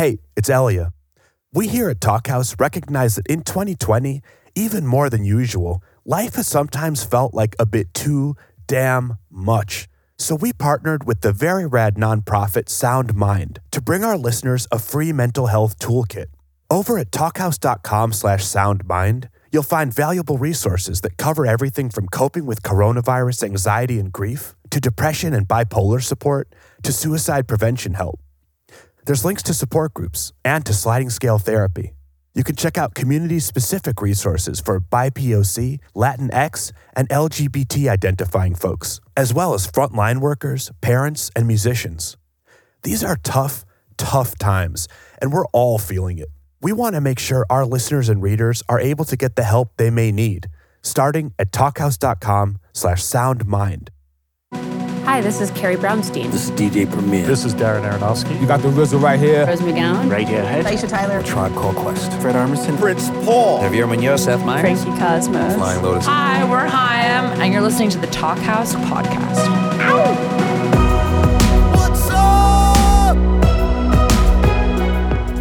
Hey, it's Elia. We here at Talkhouse recognize that in 2020, even more than usual, life has sometimes felt like a bit too damn much. So we partnered with the very rad nonprofit Sound Mind to bring our listeners a free mental health toolkit. Over at talkhouse.com slash soundmind, you'll find valuable resources that cover everything from coping with coronavirus anxiety and grief, to depression and bipolar support, to suicide prevention help. There's links to support groups and to sliding scale therapy. You can check out community specific resources for BIPOC, Latinx, and LGBT identifying folks, as well as frontline workers, parents, and musicians. These are tough, tough times, and we're all feeling it. We want to make sure our listeners and readers are able to get the help they may need, starting at talkhouse.com slash soundmind. Hi, this is Carrie Brownstein. This is DJ Premier. This is Darren Aronofsky. You got the RZA right here. Rose McGowan. Radiohead. Aisha Tyler. Tribe Called Quest. Fred Armisen. Prince Paul. Javier Munoz. Seth Meyers. Frankie Cosmos. Flying Lotus. Hi, we're Haim, and you're listening to the Talkhouse podcast. What's up?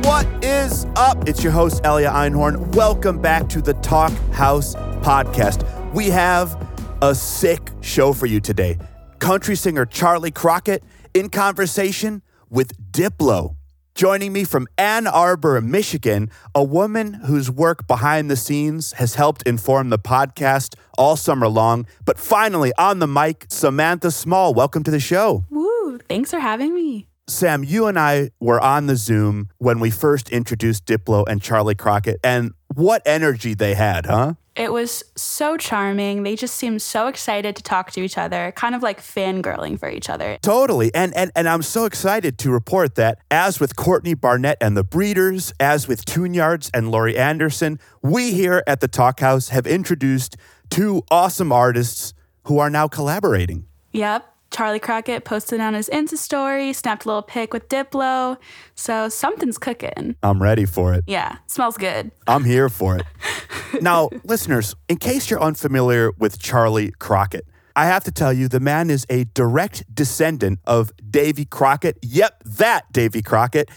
What is up? It's your host, Elia Einhorn. Welcome back to the Talk House podcast. We have a sick show for you today. Country singer Charley Crockett in conversation with Diplo. Joining me from Ann Arbor, Michigan, a woman whose work behind the scenes has helped inform the podcast all summer long. But finally, on the mic, Samantha Small. Welcome to the show. Woo, thanks for having me. Sam, you and I were on the Zoom when we first introduced Diplo and Charley Crockett, and what energy they had, huh? It was so charming. They just seemed so excited to talk to each other, kind of like fangirling for each other. Totally. And, and and I'm so excited to report that as with Courtney Barnett and the Breeders, as with Tune Yards and Laurie Anderson, we here at the Talkhouse have introduced two awesome artists who are now collaborating. Yep. Charley Crockett posted on his Insta story, snapped a little pic with Diplo. So something's cooking. I'm ready for it. Yeah, smells good. I'm here for it. now, listeners, in case you're unfamiliar with Charley Crockett, I have to tell you, the man is a direct descendant of Davy Crockett. Yep, that Davy Crockett.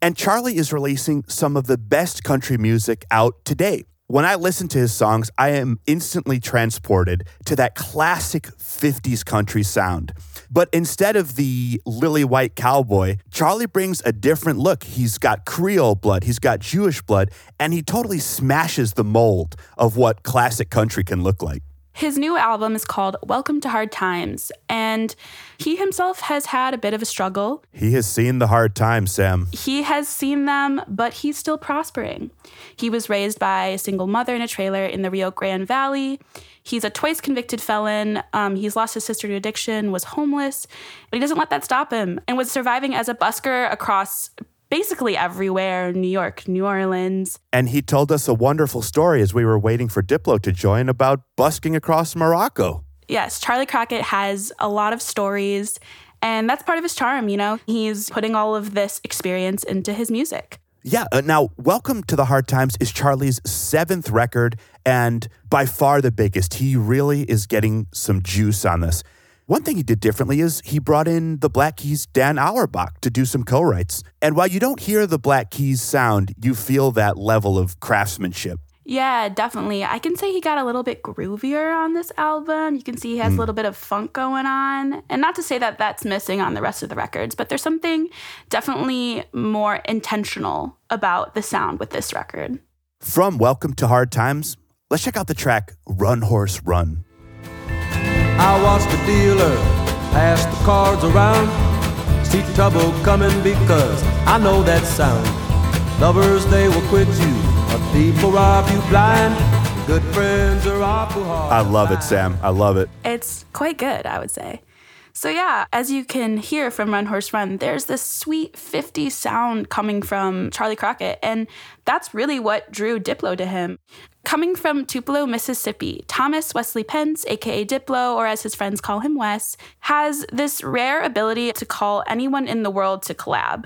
And Charley is releasing some of the best country music out today. When I listen to his songs, I am instantly transported to that classic 50s country sound. But instead of the lily white cowboy, Charley brings a different look. He's got Creole blood, he's got Jewish blood, and he totally smashes the mold of what classic country can look like. His new album is called Welcome to Hard Times, and he himself has had a bit of a struggle. He has seen the hard times, Sam. He has seen them, but he's still prospering. He was raised by a single mother in a trailer in the Rio Grande Valley. He's a twice convicted felon. Um, he's lost his sister to addiction, was homeless, but he doesn't let that stop him, and was surviving as a busker across basically everywhere New York, New Orleans. And he told us a wonderful story as we were waiting for Diplo to join about busking across Morocco. Yes, Charley Crockett has a lot of stories, and that's part of his charm, you know? He's putting all of this experience into his music. Yeah. Uh, now, Welcome to the Hard Times is Charley's seventh record and by far the biggest. He really is getting some juice on this. One thing he did differently is he brought in the Black Keys' Dan Auerbach to do some co writes. And while you don't hear the Black Keys sound, you feel that level of craftsmanship. Yeah, definitely. I can say he got a little bit groovier on this album. You can see he has a hmm. little bit of funk going on. And not to say that that's missing on the rest of the records, but there's something definitely more intentional about the sound with this record. From Welcome to Hard Times, let's check out the track Run Horse Run. I watched the dealer pass the cards around. See trouble coming because I know that sound. Lovers, they will quit you. A thief will rob you blind. Good friends are awful hard. I love it, Sam. I love it. It's quite good, I would say. So, yeah, as you can hear from Run Horse Run, there's this sweet 50s sound coming from Charley Crockett, and that's really what drew Diplo to him. Coming from Tupelo, Mississippi, Thomas Wesley Pentz, aka Diplo, or as his friends call him Wes, has this rare ability to call anyone in the world to collab.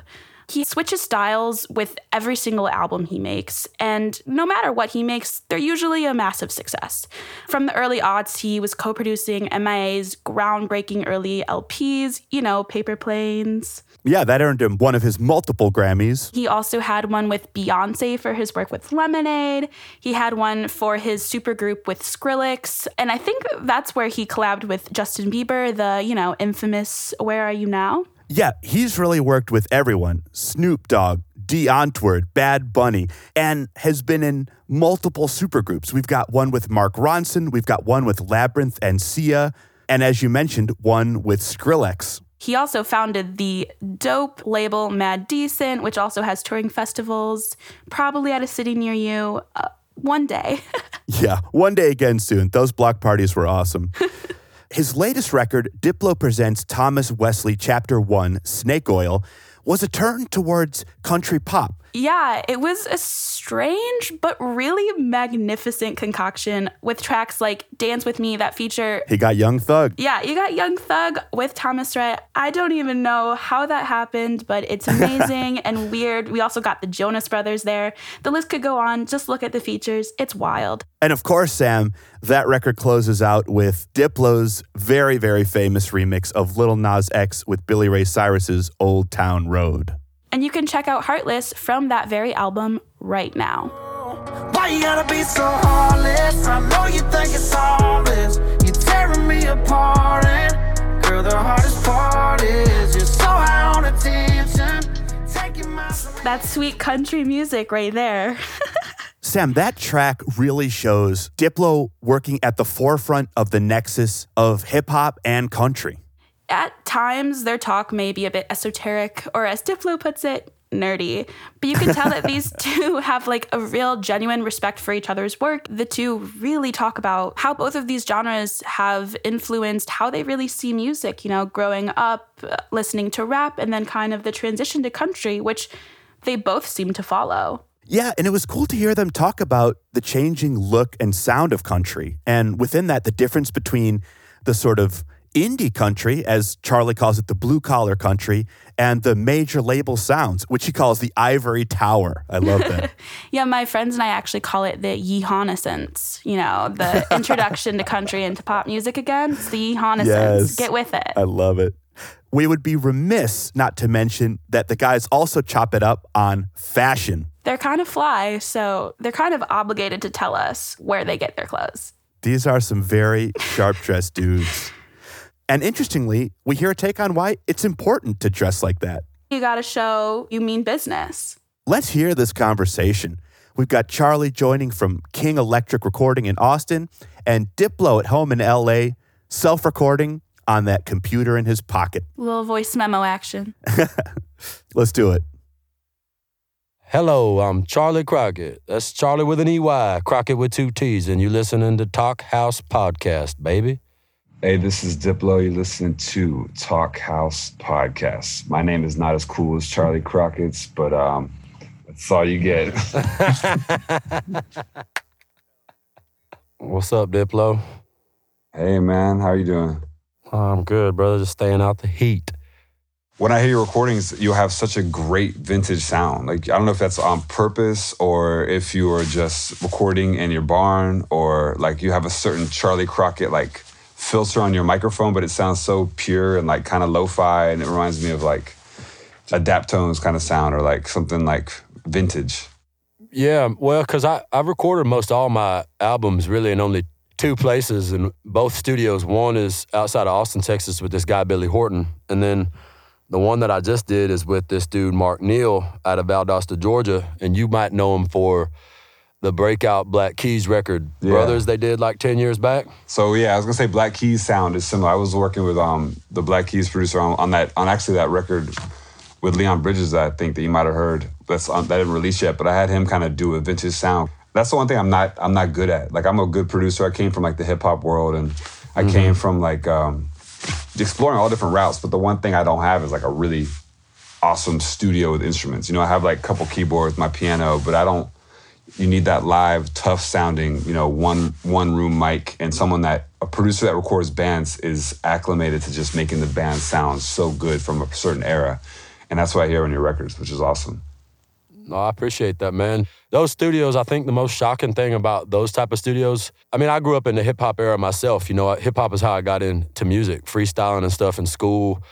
He switches styles with every single album he makes, and no matter what he makes, they're usually a massive success. From the early aughts, he was co producing MIA's groundbreaking early LPs, you know, Paper Planes. Yeah, that earned him one of his multiple Grammys. He also had one with Beyonce for his work with Lemonade. He had one for his supergroup with Skrillex. And I think that's where he collabed with Justin Bieber, the, you know, infamous Where Are You Now? Yeah, he's really worked with everyone Snoop Dogg, Die Antwoord, Bad Bunny, and has been in multiple supergroups. We've got one with Mark Ronson, we've got one with Labrinth and Sia, and as you mentioned, one with Skrillex. He also founded the dope label Mad Decent, which also has touring festivals, probably at a city near you. Uh, one day. yeah, one day again soon. Those block parties were awesome. His latest record, Diplo Presents Thomas Wesley Chapter 1 Snake Oil, was a turn towards country pop. Yeah, it was a strange but really magnificent concoction with tracks like Dance With Me that feature. He got Young Thug. Yeah, you got Young Thug with Thomas Rhett. I don't even know how that happened, but it's amazing and weird. We also got the Jonas Brothers there. The list could go on. Just look at the features. It's wild. And of course, Sam, that record closes out with Diplo's very, very famous remix of Lil Nas X with Billy Ray Cyrus's Old Town Road. And you can check out Heartless from that very album right now. Why you gotta be so heartless? I know you think it's all this. You're tearing me apart, and girl, the hardest part is you're so high on attention. That's sweet country music right there. Sam, that track really shows Diplo working at the forefront of the nexus of hip hop and country. At times, their talk may be a bit esoteric, or as Diplo puts it, nerdy. But you can tell that these two have like a real genuine respect for each other's work. The two really talk about how both of these genres have influenced how they really see music, you know, growing up, listening to rap, and then kind of the transition to country, which they both seem to follow. Yeah, and it was cool to hear them talk about the changing look and sound of country. And within that, the difference between the sort of indie country, as Charley calls it, the blue collar country, and the major label sounds, which he calls the ivory tower. I love that. yeah, my friends and I actually call it the yeehanescence. You know, the introduction to country and to pop music again. It's the yeehanescence. Yes, Get with it. I love it. We would be remiss not to mention that the guys also chop it up on fashion. They're kind of fly, so they're kind of obligated to tell us where they get their clothes. These are some very sharp dressed dudes. And interestingly, we hear a take on why it's important to dress like that. You got to show you mean business. Let's hear this conversation. We've got Charley joining from King Electric Recording in Austin and Diplo at home in LA, self recording on that computer in his pocket. Little voice memo action. Let's do it. Hello, I'm Charley Crockett. That's Charley with an EY, Crockett with two T's, and you're listening to Talkhouse Podcast, baby. Hey, this is Diplo. You're listening to Talkhouse Podcast. My name is not as cool as Charley Crockett's, but um, that's all you get. What's up, Diplo? Hey, man. How you doing? I'm good, brother. Just staying out the heat. When I hear your recordings, you have such a great vintage sound. Like I don't know if that's on purpose or if you are just recording in your barn or like you have a certain Charley Crockett like filter on your microphone, but it sounds so pure and like kind of lo-fi, and it reminds me of like a Daptones kind of sound or like something like vintage. Yeah, well, because I I've recorded most all my albums really in only two places in both studios. One is outside of Austin, Texas, with this guy Billy Horton, and then the one that I just did is with this dude Mark Neill out of Valdosta, Georgia, and you might know him for the breakout Black Keys record, yeah. Brothers, they did like 10 years back. So, yeah, I was gonna say Black Keys sound is similar. I was working with um, the Black Keys producer on, on, that, on actually that record with Leon Bridges, I think that you might have heard. That's that didn't release yet, but I had him kind of do a vintage sound. That's the one thing I'm not I'm not good at. Like I'm a good producer. I came from like the hip hop world, and I mm-hmm. came from like um, exploring all different routes. But the one thing I don't have is like a really awesome studio with instruments. You know, I have like a couple keyboards, my piano, but I don't you need that live, tough sounding, you know, one one room mic and someone that a producer that records bands is acclimated to just making the band sound so good from a certain era. and that's what I hear on your records, which is awesome. No, I appreciate that, man. Those studios, I think the most shocking thing about those type of studios. I mean, I grew up in the hip hop era myself. You know, hip hop is how I got into music, freestyling and stuff in school,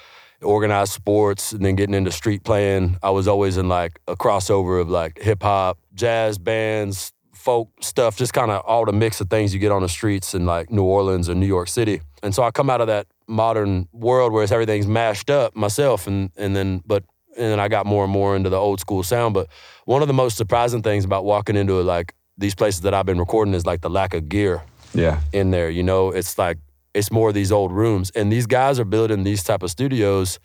organized sports, and then getting into street playing. I was always in like a crossover of like hip hop, jazz bands, folk stuff, just kind of all the mix of things you get on the streets in like New Orleans or New York City. And so I come out of that modern world where everything's mashed up myself, and and then but and then I got more and more into the old school sound. But one of the most surprising things about walking into like these places that I've been recording is like the lack of gear. Yeah. In there, you know, it's like it's more of these old rooms, and these guys are building these type of studios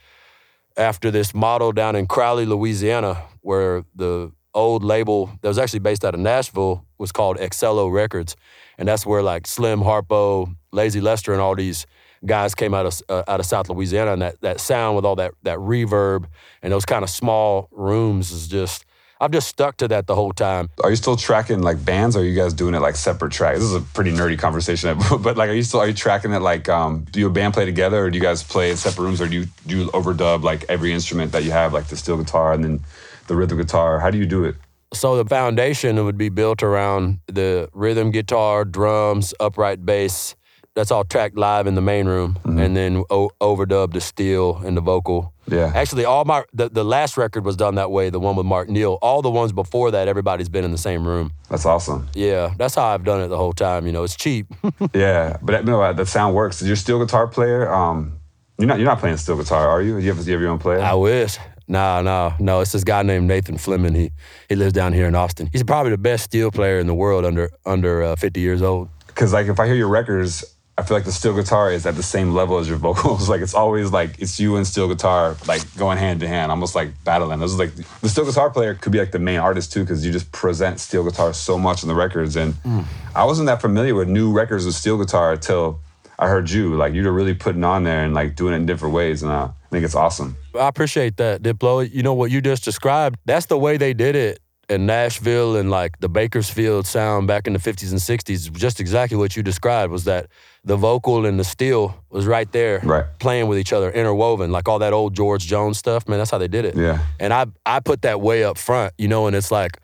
after this model down in Crowley, Louisiana, where the old label that was actually based out of Nashville was called Excello Records, and that's where like Slim Harpo, Lazy Lester, and all these guys came out of uh, out of South Louisiana, and that that sound with all that that reverb and those kind of small rooms is just. I've just stuck to that the whole time. Are you still tracking like bands? Or are you guys doing it like separate tracks? This is a pretty nerdy conversation, but like, are you still are you tracking it like? Um, do your band play together, or do you guys play in separate rooms, or do you do you overdub like every instrument that you have, like the steel guitar and then the rhythm guitar? How do you do it? So the foundation would be built around the rhythm guitar, drums, upright bass. That's all tracked live in the main room, mm-hmm. and then o- overdubbed the steel and the vocal. Yeah. Actually, all my the, the last record was done that way. The one with Mark Neill. All the ones before that, everybody's been in the same room. That's awesome. Yeah, that's how I've done it the whole time. You know, it's cheap. yeah, but know, the sound works. Is your steel guitar player? Um, you're not you're not playing steel guitar, are you? You have, you have your own player? I wish. No, no, no. It's this guy named Nathan Fleming. He he lives down here in Austin. He's probably the best steel player in the world under under uh, 50 years old. Because like if I hear your records, I feel like the steel guitar is at the same level as your vocals. like it's always like it's you and steel guitar like going hand to hand, almost like battling. This is like the steel guitar player could be like the main artist too, because you just present steel guitar so much in the records. And mm. I wasn't that familiar with new records with steel guitar until I heard you. Like you're really putting on there and like doing it in different ways, and I think it's awesome. I appreciate that, Diplo. You know what you just described? That's the way they did it in Nashville and like the Bakersfield sound back in the 50s and 60s. Just exactly what you described was that the vocal and the steel was right there, right. playing with each other, interwoven, like all that old George Jones stuff. Man, that's how they did it. Yeah. And I I put that way up front, you know, and it's like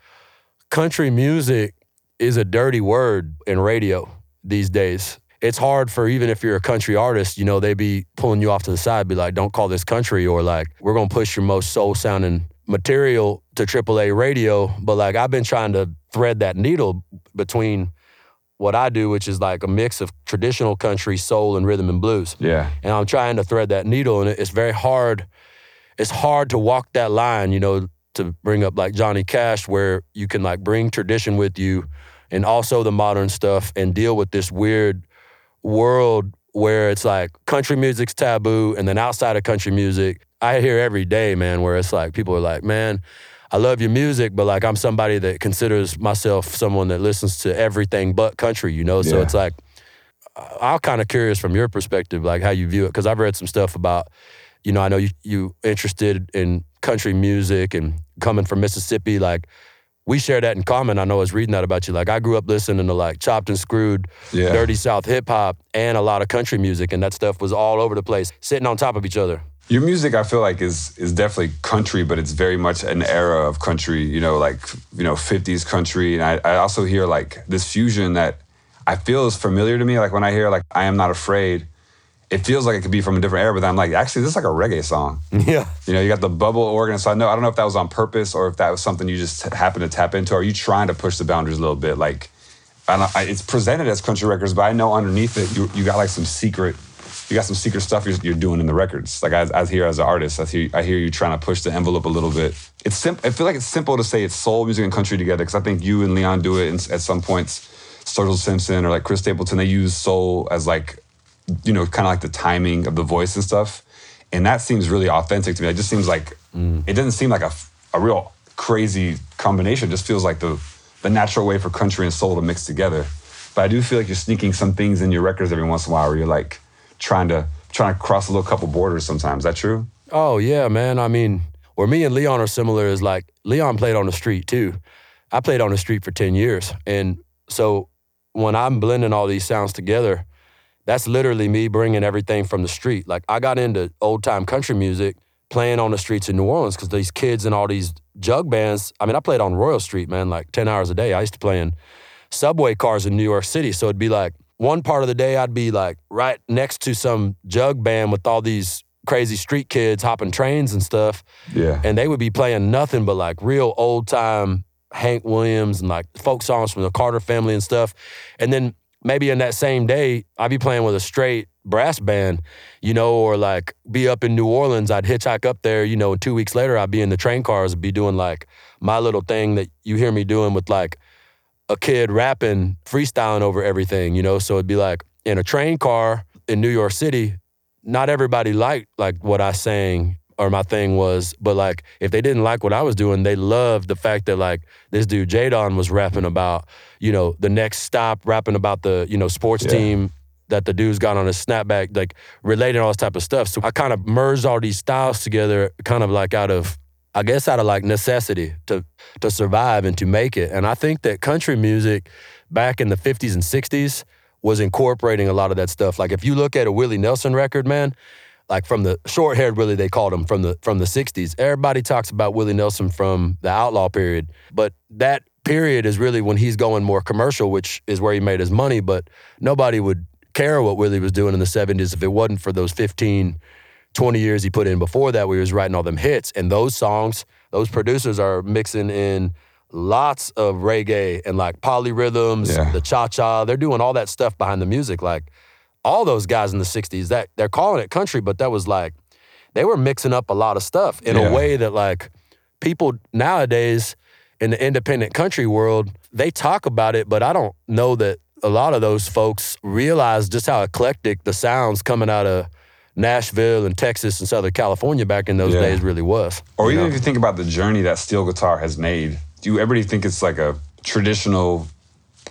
country music is a dirty word in radio these days it's hard for even if you're a country artist, you know, they'd be pulling you off to the side, be like, don't call this country, or like, we're gonna push your most soul sounding material to AAA radio. But like, I've been trying to thread that needle between what I do, which is like a mix of traditional country, soul, and rhythm and blues. Yeah. And I'm trying to thread that needle, and it's very hard. It's hard to walk that line, you know, to bring up like Johnny Cash, where you can like bring tradition with you and also the modern stuff and deal with this weird world where it's like country music's taboo and then outside of country music i hear every day man where it's like people are like man i love your music but like i'm somebody that considers myself someone that listens to everything but country you know so yeah. it's like i'm kind of curious from your perspective like how you view it because i've read some stuff about you know i know you you interested in country music and coming from mississippi like we share that in common. I know I was reading that about you. Like I grew up listening to like chopped and screwed, yeah. dirty South hip hop, and a lot of country music, and that stuff was all over the place, sitting on top of each other. Your music, I feel like, is is definitely country, but it's very much an era of country. You know, like you know, '50s country, and I, I also hear like this fusion that I feel is familiar to me. Like when I hear like "I Am Not Afraid," it feels like it could be from a different era, but I'm like, actually, this is like a reggae song. Yeah. You know, you got the bubble organ. So I know, I don't know if that was on purpose or if that was something you just happened to tap into. Are you trying to push the boundaries a little bit? Like, I I, it's presented as country records, but I know underneath it, you, you got like some secret, you got some secret stuff you're, you're doing in the records. Like I, I hear as an artist, I hear, I hear you trying to push the envelope a little bit. It's simple. I feel like it's simple to say it's soul music and country together because I think you and Leon do it in, at some points. Sturgill Simpson or like Chris Stapleton, they use soul as like you know, kind of like the timing of the voice and stuff. And that seems really authentic to me. It just seems like mm. it doesn't seem like a, a real crazy combination. It just feels like the the natural way for country and soul to mix together. But I do feel like you're sneaking some things in your records every once in a while where you're like trying to trying to cross a little couple borders sometimes. Is that true? Oh yeah, man. I mean, where me and Leon are similar is like Leon played on the street too. I played on the street for 10 years. And so when I'm blending all these sounds together, that's literally me bringing everything from the street. Like I got into old time country music playing on the streets in New Orleans because these kids and all these jug bands. I mean, I played on Royal Street, man, like 10 hours a day. I used to play in subway cars in New York City. So it'd be like one part of the day, I'd be like right next to some jug band with all these crazy street kids hopping trains and stuff. Yeah. And they would be playing nothing but like real old time Hank Williams and like folk songs from the Carter family and stuff. And then maybe in that same day, I'd be playing with a straight brass band, you know, or like be up in New Orleans. I'd hitchhike up there, you know, and two weeks later, I'd be in the train cars, be doing like my little thing that you hear me doing with like a kid rapping, freestyling over everything, you know. So it'd be like in a train car in New York City, not everybody liked like what I sang or my thing was, but like if they didn't like what I was doing, they loved the fact that like this dude Jadon was rapping about, you know, the next stop, rapping about the, you know, sports Yeah. team that the dude's got on his snapback, like relating all this type of stuff. So I kind of merged all these styles together, kind of like out of I guess out of like necessity to to survive and to make it. And I think that country music back in the 50s and 60s was incorporating a lot of that stuff. Like if you look at a Willie Nelson record, man, like from the short haired Willie they called him from the from the 60s. Everybody talks about Willie Nelson from the outlaw period, but that period is really when he's going more commercial, which is where he made his money, but nobody would care what Willie was doing in the 70s if it wasn't for those 15 20 years he put in before that where he was writing all them hits. And those songs, those producers are mixing in lots of reggae and like polyrhythms, Yeah. the cha-cha. They're doing all that stuff behind the music. Like all those guys in the 60s, that they're calling it country, but that was like they were mixing up a lot of stuff in Yeah. a way that like people nowadays in the independent country world, they talk about it, but I don't know that a lot of those folks realize just how eclectic the sounds coming out of Nashville and Texas and Southern California back in those Yeah. days really was. Or even know? if you think about the journey that steel guitar has made, do you everybody think it's like a traditional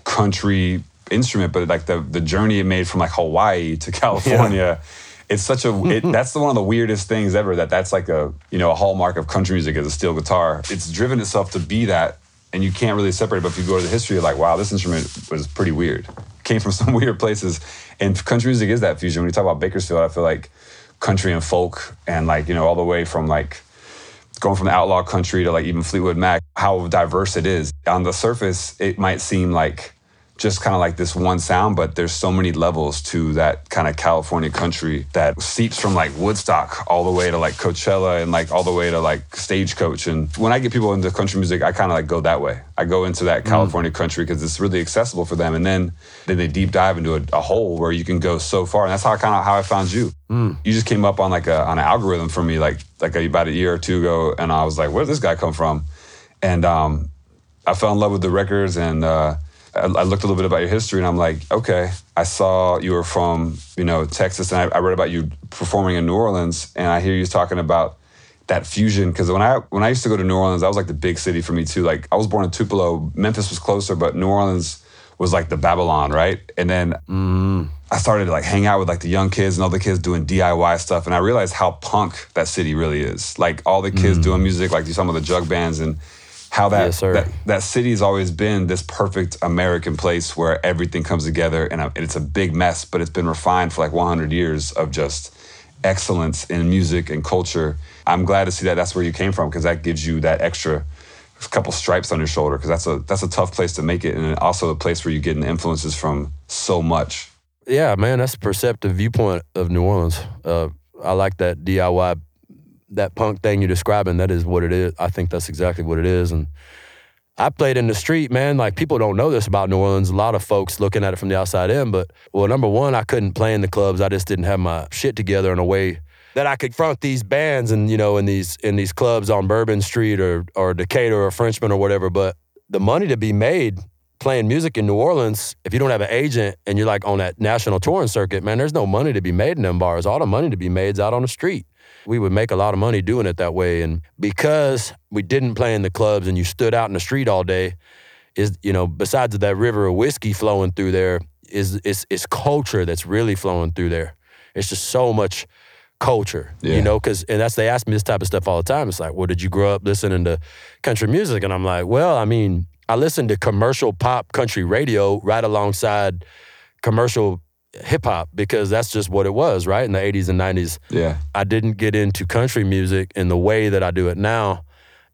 country instrument, but like the the journey it made from like Hawaii to California, it's such a it, that's the, one of the weirdest things ever. That that's like a you know a hallmark of country music is a steel guitar. It's driven itself to be that, and you can't really separate. it. But if you go to the history, you're like, wow, this instrument was pretty weird. Came from some weird places, and country music is that fusion. When you talk about Bakersfield, I feel like country and folk, and like you know all the way from like going from outlaw country to like even Fleetwood Mac, how diverse it is. On the surface, it might seem like just kind of like this one sound, but there's so many levels to that kind of California country that seeps from like Woodstock all the way to like Coachella and like all the way to like Stagecoach. And when I get people into country music, I kind of like go that way. I go into that California country because it's really accessible for them. And then then they deep dive into a, a hole where you can go so far. And that's how kind of how I found you. You just came up on like a on an algorithm for me like like about a year or two ago, and I was like, where did this guy come from? And um, I fell in love with the records and uh, I, I looked a little bit about your history and I'm like, okay, I saw you were from, you know, Texas and I, I read about you performing in New Orleans and I hear you talking about that fusion because when I when I used to go to New Orleans, that was like the big city for me too. Like I was born in Tupelo, Memphis was closer, but New Orleans was like the Babylon, right? And then mm. I started to like hang out with like the young kids and all the kids doing DIY stuff, and I realized how punk that city really is. Like all the kids mm. doing music, like some of the jug bands, and how that Yes, that that city has always been this perfect American place where everything comes together, and, uh, it's a big mess, but it's been refined for like 100 years of just excellence in music and culture. I'm glad to see that that's where you came from because that gives you that extra couple stripes on your shoulder because that's a that's a tough place to make it, and also a place where you're getting influences from so much. Yeah, man, that's a perceptive viewpoint of New Orleans. Uh, I like that DIY, that punk thing you're describing. That is what it is. I think that's exactly what it is. And I played in the street, man. Like people don't know this about New Orleans. A lot of folks looking at it from the outside in. But well, number one, I couldn't play in the clubs. I just didn't have my shit together in a way that I could front these bands and you know in these in these clubs on Bourbon Street or or Decatur or Frenchmen or whatever. But the money to be made playing music in New Orleans, if you don't have an agent and you're like on that national touring circuit, man, there's no money to be made in them bars. All the money to be made is out on the street. We would make a lot of money doing it that way. And because we didn't play in the clubs and you stood out in the street all day, is you know, besides that river of whiskey flowing through there, is is is culture that's really flowing through there. It's just so much culture, Yeah. you know, because and that's they ask me this type of stuff all the time. It's like, well, did you grow up listening to country music? And I'm like, well, I mean, I listened to commercial pop country radio right alongside commercial hip hop because that's just what it was, right? In the 80s and 90s. Yeah. I didn't get into country music in the way that I do it now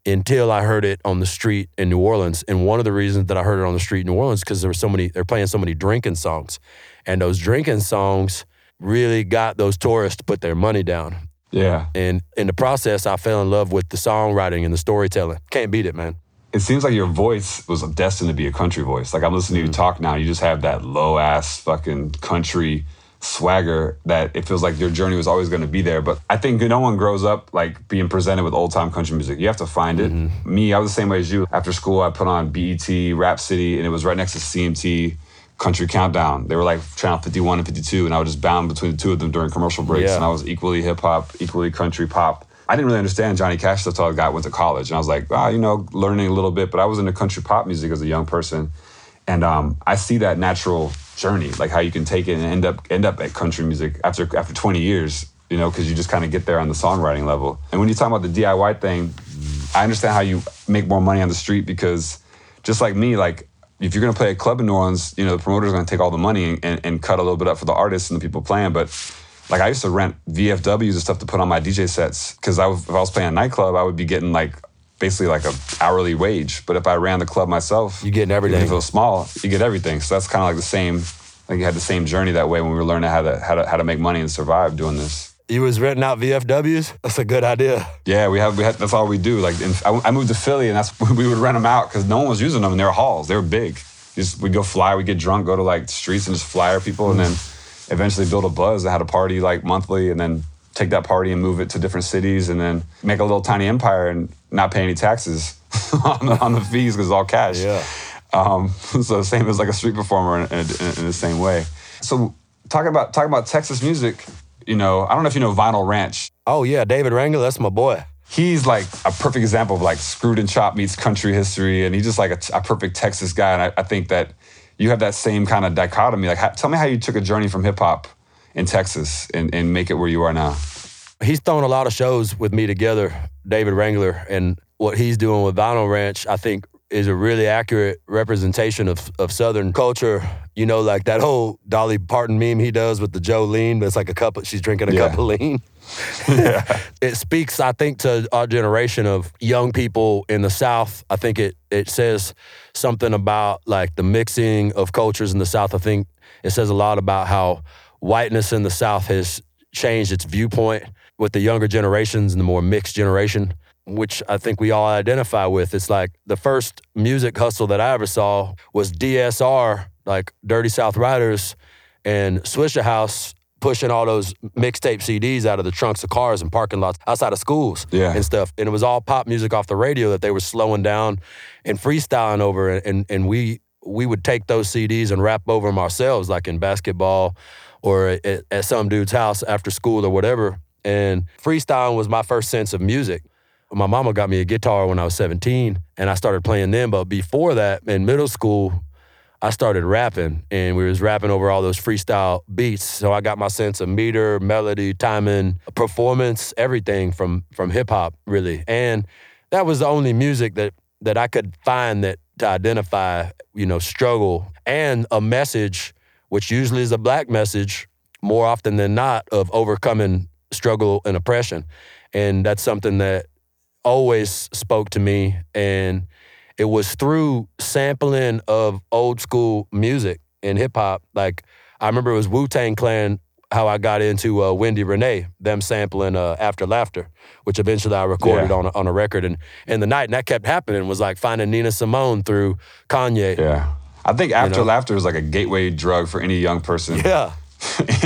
until I heard it on the street in New Orleans. And one of the reasons that I heard it on the street in New Orleans because there were so many they're playing so many drinking songs. And those drinking songs really got those tourists to put their money down. Yeah. And in the process, I fell in love with the songwriting and the storytelling. Can't beat it, man. It seems like your voice was destined to be a country voice. Like I'm listening to you mm-hmm. talk now, you just have that low ass fucking country swagger that it feels like your journey was always going to be there. But I think no one grows up like being presented with old time country music. You have to find it. Mm-hmm. Me, I was the same way as you. After school, I put on BET, Rap City, and it was right next to CMT Country Countdown. They were like channel 51 and 52, and I would just bound between the two of them during commercial breaks. Yeah. And I was equally hip hop, equally country pop. I didn't really understand Johnny Cash until I got went to college, and I was like, ah, you know, learning a little bit. But I was into country pop music as a young person, and um, I see that natural journey, like how you can take it and end up end up at country music after after 20 years, you know, because you just kind of get there on the songwriting level. And when you talk about the DIY thing, I understand how you make more money on the street because just like me, like if you're gonna play a club in New Orleans, you know, the promoter's gonna take all the money and, and cut a little bit up for the artists and the people playing. But like I used to rent VFWs and stuff to put on my DJ sets because I if I was playing a nightclub, I would be getting like basically like a hourly wage. But if I ran the club myself, You get everything. if it was small, you get everything. So that's kind of like the same. Like you had the same journey that way when we were learning how to how to how to make money and survive doing this. You was renting out VFWs? That's a good idea. Yeah, we have we had that's all we do. Like in, I, I moved to Philly and that's we would rent them out because no one was using them and they were halls. They were big. Just we'd go fly, we'd get drunk, go to like streets and just flyer people, and then eventually build a buzz that had a party like monthly, and then take that party and move it to different cities, and then make a little tiny empire and not pay any taxes on the, on the fees because it's all cash. Yeah. Um, so same as like a street performer in, in, in the same way. So talking about talking about Texas music, you know, I don't know if you know Vinyl Ranch. Oh yeah, David Wrangler, that's my boy. He's like a perfect example of like screwed and chop meets country history, and he's just like a, a perfect Texas guy. And I, I think that you have that same kind of dichotomy. Like, how, tell me how you took a journey from hip hop in Texas and, and make it where you are now. He's thrown a lot of shows with me together, David Wrangler, and what he's doing with Vinyl Ranch, I think, is a really accurate representation of, of Southern culture. You know, like that whole Dolly Parton meme he does with the Jolene, but it's like a cup of, she's drinking a Yeah. cup of lean. it speaks, I think, to our generation of young people in the South. I think it it says something about like the mixing of cultures in the South. I think it says a lot about how whiteness in the South has changed its viewpoint with the younger generations and the more mixed generation, which I think we all identify with. It's like the first music hustle that I ever saw was DSR, like Dirty South Riders, and Swishahouse pushing all those mixtape CDs out of the trunks of cars and parking lots outside of schools Yeah. and stuff. And it was all pop music off the radio that they were slowing down and freestyling over. And, and we we would take those CDs and rap over them ourselves, like in basketball or at, at some dude's house after school or whatever. And freestyling was my first sense of music. My mama got me a guitar when I was 17 and I started playing then. But before that, in middle school, I started rapping and we was rapping over all those freestyle beats. So I got my sense of meter, melody, timing, performance, everything from from hip hop really. And that was the only music that that I could find that to identify, you know, struggle and a message, which usually is a black message, more often than not, of overcoming struggle and oppression. And that's something that always spoke to me. And it was through sampling of old school music and hip hop. Like I remember it was Wu Tang Clan how I got into uh, Wendy Renee, them sampling uh, After Laughter, which eventually I recorded Yeah. on a, on a record. And in the night, and that kept happening was like finding Nina Simone through Kanye. Yeah. I think after know? laughter is like a gateway drug for any young person Yeah,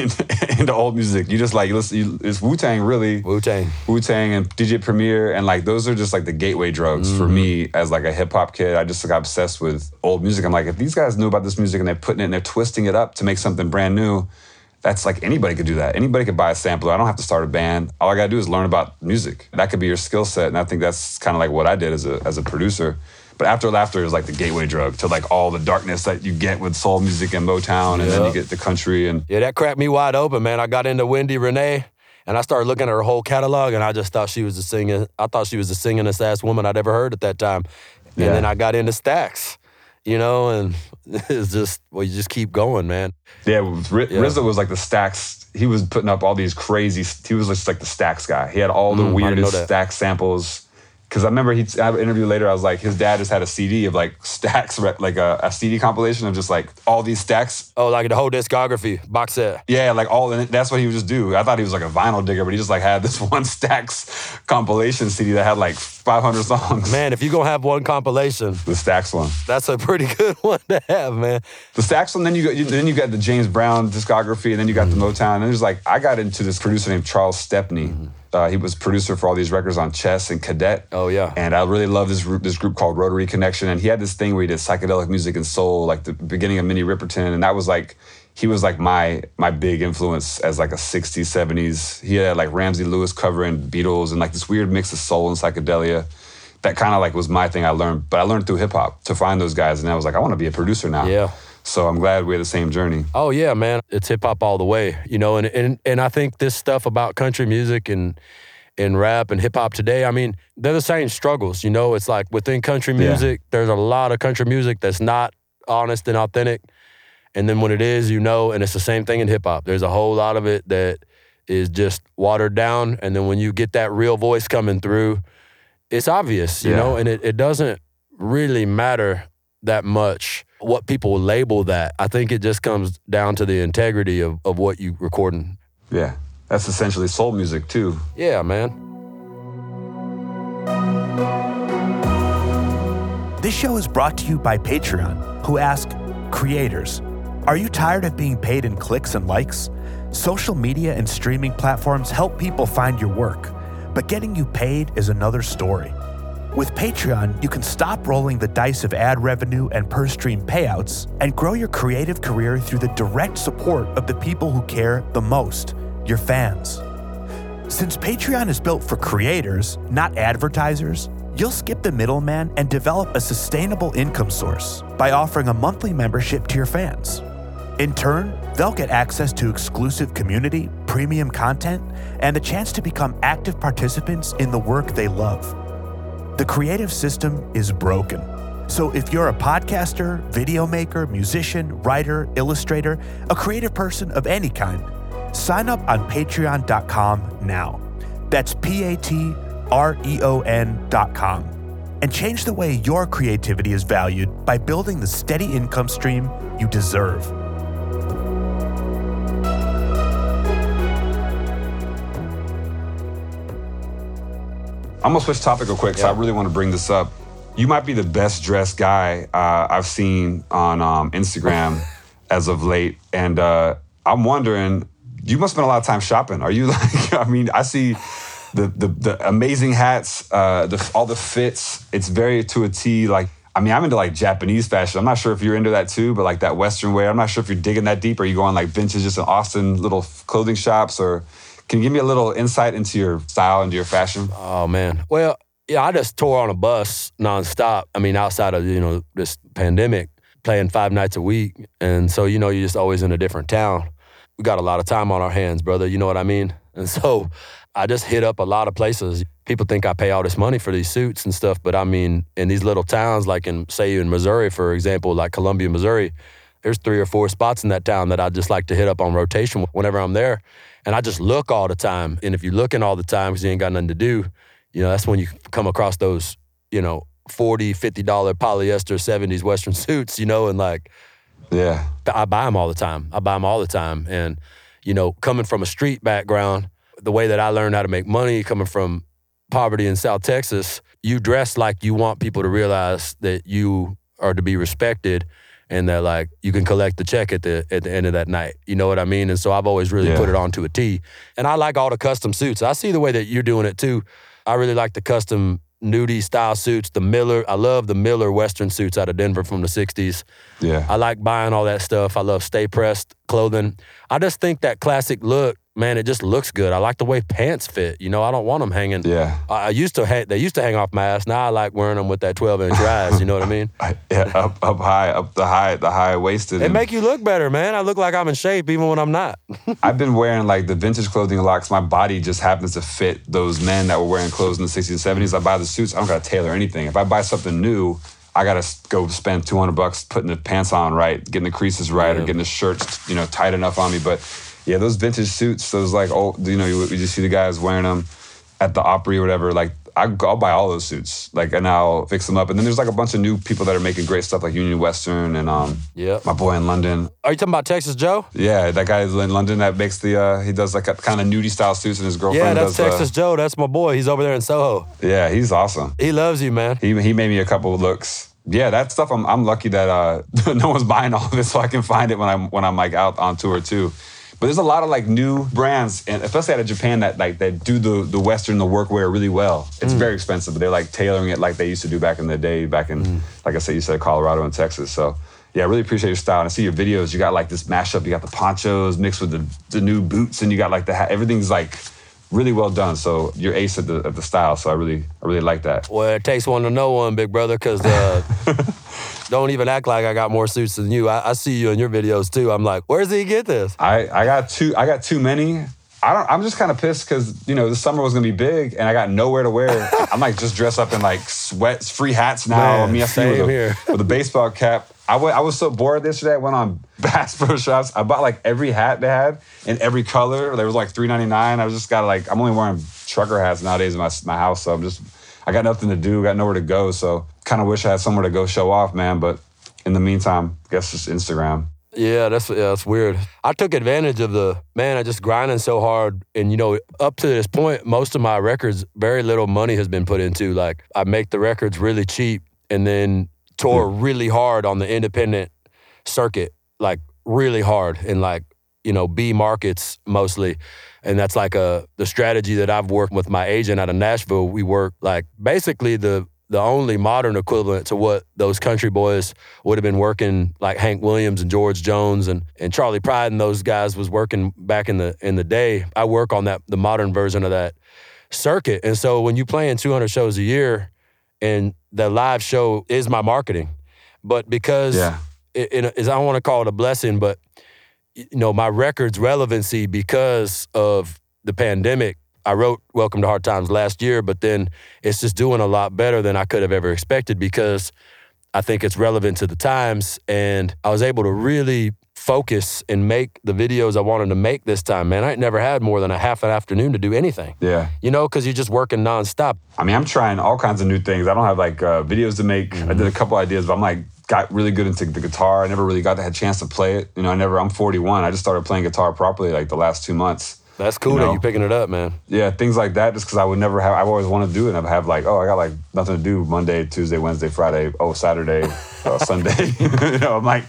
into, old music. You just like you listen. You, it's Wu Tang really. Wu Tang. Wu Tang and DJ Premier, and like those are just like the gateway drugs for Mm-hmm. me as like a hip hop kid. I just got obsessed with old music. I'm like, if these guys knew about this music and they're putting it and they're twisting it up to make something brand new, that's like anybody could do that. Anybody could buy a sampler. I don't have to start a band. All I gotta do is learn about music. That could be your skill set, and I think that's kind of like what I did as a as a producer. But after laughter is like the gateway drug to like all the darkness that you get with soul music and Motown, and then you get the country and Yeah, that cracked me wide open, man. I got into Wendy Renee and I started looking at her whole catalog and I just thought she was the singing I thought she was the singingest ass woman I'd ever heard at that time. And Yeah. then I got into Stax. you know, and it's just well, you just keep going, man. Yeah, R- yeah. RZA was like the Stax. He was putting up all these crazy. He was just like the Stax guy. He had all the mm, weirdest stack samples because I remember he I have an interview later. I was like, his dad just had a CD of like Stax, like a, a, CD compilation of just like all these Stax. Oh, like the whole discography box set. Yeah, like all. And that's what he would just do. I thought he was like a vinyl digger, but he just like had this one Stax compilation CD that had like 500 songs. Man, if you gonna have one compilation, the Stax one. That's a pretty good one to have, man. The Stax one. Then you got then you got the James Brown discography, and then you got mm-hmm. the Motown. And there's like I got into this producer named Charles Stepney. Mm-hmm uh, he was producer for all these records on Chess and Cadet. Oh yeah. And I really love this group, this group called Rotary Connection. And he had this thing where he did psychedelic music and soul, like the beginning of Minnie Riperton, and that was like he was like my my big influence as like a 60s 70s he had like ramsey lewis covering beatles and like this weird mix of soul and psychedelia that kind of like was my thing i learned but i learned through hip-hop to find those guys and i was like i want to be a producer now yeah so I'm glad we had the same journey. Oh yeah, man. It's hip hop all the way, you know, and, and and I think this stuff about country music and and rap and hip hop today, I mean, they're the same struggles, you know. It's like within country music, yeah. there's a lot of country music that's not honest and authentic. And then when it is, you know, and it's the same thing in hip hop. There's a whole lot of it that is just watered down. And then when you get that real voice coming through, it's obvious, you yeah. know, and it, it doesn't really matter that much what people label that. I think it just comes down to the integrity of, of what you're recording. Yeah. That's essentially soul music too. Yeah, man. This show is brought to you by Patreon, who ask creators, are you tired of being paid in clicks and likes? Social media and streaming platforms help people find your work, but getting you paid is another story. With Patreon, you can stop rolling the dice of ad revenue and per stream payouts and grow your creative career through the direct support of the people who care the most your fans. Since Patreon is built for creators, not advertisers, you'll skip the middleman and develop a sustainable income source by offering a monthly membership to your fans. In turn, they'll get access to exclusive community, premium content, and the chance to become active participants in the work they love. The creative system is broken. So if you're a podcaster, video maker, musician, writer, illustrator, a creative person of any kind, sign up on patreon.com now. That's P A T R E O N.com. And change the way your creativity is valued by building the steady income stream you deserve. I'm gonna switch topic real quick, so I really want to bring this up. You might be the best dressed guy uh, I've seen on um, Instagram as of late, and uh, I'm wondering, you must spend a lot of time shopping. Are you like? I mean, I see the the, the amazing hats, uh, the, all the fits. It's very to a T. Like, I mean, I'm into like Japanese fashion. I'm not sure if you're into that too, but like that Western wear. I'm not sure if you're digging that deep. Are you going like vintage, just in Austin little clothing shops, or can you give me a little insight into your style, into your fashion? Oh man, well, yeah, I just tore on a bus nonstop. I mean, outside of you know this pandemic, playing five nights a week, and so you know you're just always in a different town. We got a lot of time on our hands, brother. You know what I mean? And so I just hit up a lot of places. People think I pay all this money for these suits and stuff, but I mean, in these little towns, like in say in Missouri, for example, like Columbia, Missouri, there's three or four spots in that town that I just like to hit up on rotation whenever I'm there. And I just look all the time. And if you're looking all the time because you ain't got nothing to do, you know, that's when you come across those, you know, 40 $50 polyester 70s Western suits, you know, and like, yeah. I buy them all the time. I buy them all the time. And, you know, coming from a street background, the way that I learned how to make money coming from poverty in South Texas, you dress like you want people to realize that you are to be respected and that like you can collect the check at the at the end of that night. You know what I mean? And so I've always really yeah. put it on to a T. And I like all the custom suits. I see the way that you're doing it too. I really like the custom nudie style suits, the Miller. I love the Miller Western suits out of Denver from the 60s. Yeah. I like buying all that stuff. I love Sta-Prest clothing. I just think that classic look man, it just looks good. I like the way pants fit. You know, I don't want them hanging. Yeah. I, I used to hang, they used to hang off my ass. Now I like wearing them with that 12 inch rise. You know what I mean? yeah, up, up high, up the high, the high waisted. It make you look better, man. I look like I'm in shape even when I'm not. I've been wearing like the vintage clothing a lot because my body just happens to fit those men that were wearing clothes in the 60s and 70s. I buy the suits. I don't got to tailor anything. If I buy something new, I gotta go spend 200 bucks putting the pants on right, getting the creases right, or getting the shirts, you know, tight enough on me. But yeah, those vintage suits, those like old, you know, you, you just see the guys wearing them at the Opry or whatever. Like I, I'll buy all those suits, like, and I'll fix them up. And then there's like a bunch of new people that are making great stuff, like Union Western and um, Yep. my boy in London. Are you talking about Texas Joe? Yeah, that guy in London that makes the uh, he does like a kind of nudie style suits, and his girlfriend Yeah, that's does. uh, Texas Joe. That's my boy. He's over there in Soho. yeah, he's awesome. He loves you, man. He he made me a couple of looks. Yeah, that stuff. I'm I'm lucky that uh, no one's buying all of it, so I can find it when I'm when I'm like out on tour too. But there's a lot of like new brands, and especially out of Japan that like that do the the Western the workwear really well. It's mm. very expensive, but they're like tailoring it like they used to do back in the day, back in mm. like I said, you said Colorado and Texas. So yeah, I really appreciate your style. And I see your videos. You got like this mashup. You got the ponchos mixed with the the new boots, and you got like the hat. Everything's like really well done. So you're ace at the at the style. So I really I really like that. Well, it takes one to know one, big brother, because uh, don't even act like I got more suits than you. I, I see you in your videos too. I'm like, where's he get this? I, I got too I got too many. I don't I'm just kind of pissed because you know the summer was gonna be big and I got nowhere to wear. I'm like just dressed up in like sweats, free hats now. Man, Me, I see with a, with a baseball cap. I wa- I was so bored yesterday. I went on Bass Pro Shops. I bought like every hat they had in every color. There was like $3.99. I was just got like I'm only wearing trucker hats nowadays in my my house. So I'm just I got nothing to do. Got nowhere to go. So kind of wish I had somewhere to go show off, man. But in the meantime, I guess just Instagram. Yeah, that's yeah, that's weird. I took advantage of the man. I just grinding so hard, and you know, up to this point, most of my records, very little money has been put into. Like I make the records really cheap, and then tour hmm. really hard on the independent circuit, like really hard in like you know B markets mostly, and that's like a the strategy that I've worked with my agent out of Nashville. We work like basically the the only modern equivalent to what those country boys would have been working like Hank Williams and George Jones and, and Charley Pride and those guys was working back in the in the day. I work on that the modern version of that circuit. And so when you playing 200 shows a year and the live show is my marketing, but because Yeah. it, it is I don't want to call it a blessing, but you know my record's relevancy because of the pandemic. I wrote Welcome to Hard Times last year, but then it's just doing a lot better than I could have ever expected because I think it's relevant to the times. And I was able to really focus and make the videos I wanted to make this time, man. I ain't never had more than a half an afternoon to do anything, Yeah. you know, because you're just working nonstop. I mean, I'm trying all kinds of new things. I don't have like uh, videos to make. I did a couple ideas, but I'm like got really good into the guitar. I never really got a chance to play it. You know, I never. I'm 41. I just started playing guitar properly like the last two months. That's cool You that know. you picking it up, man. Yeah, things like that. Just because I would never have. I've always wanted to do it. and I'd have like, oh, I got like nothing to do Monday, Tuesday, Wednesday, Friday. Oh, Saturday, uh, Sunday. you know, I'm like,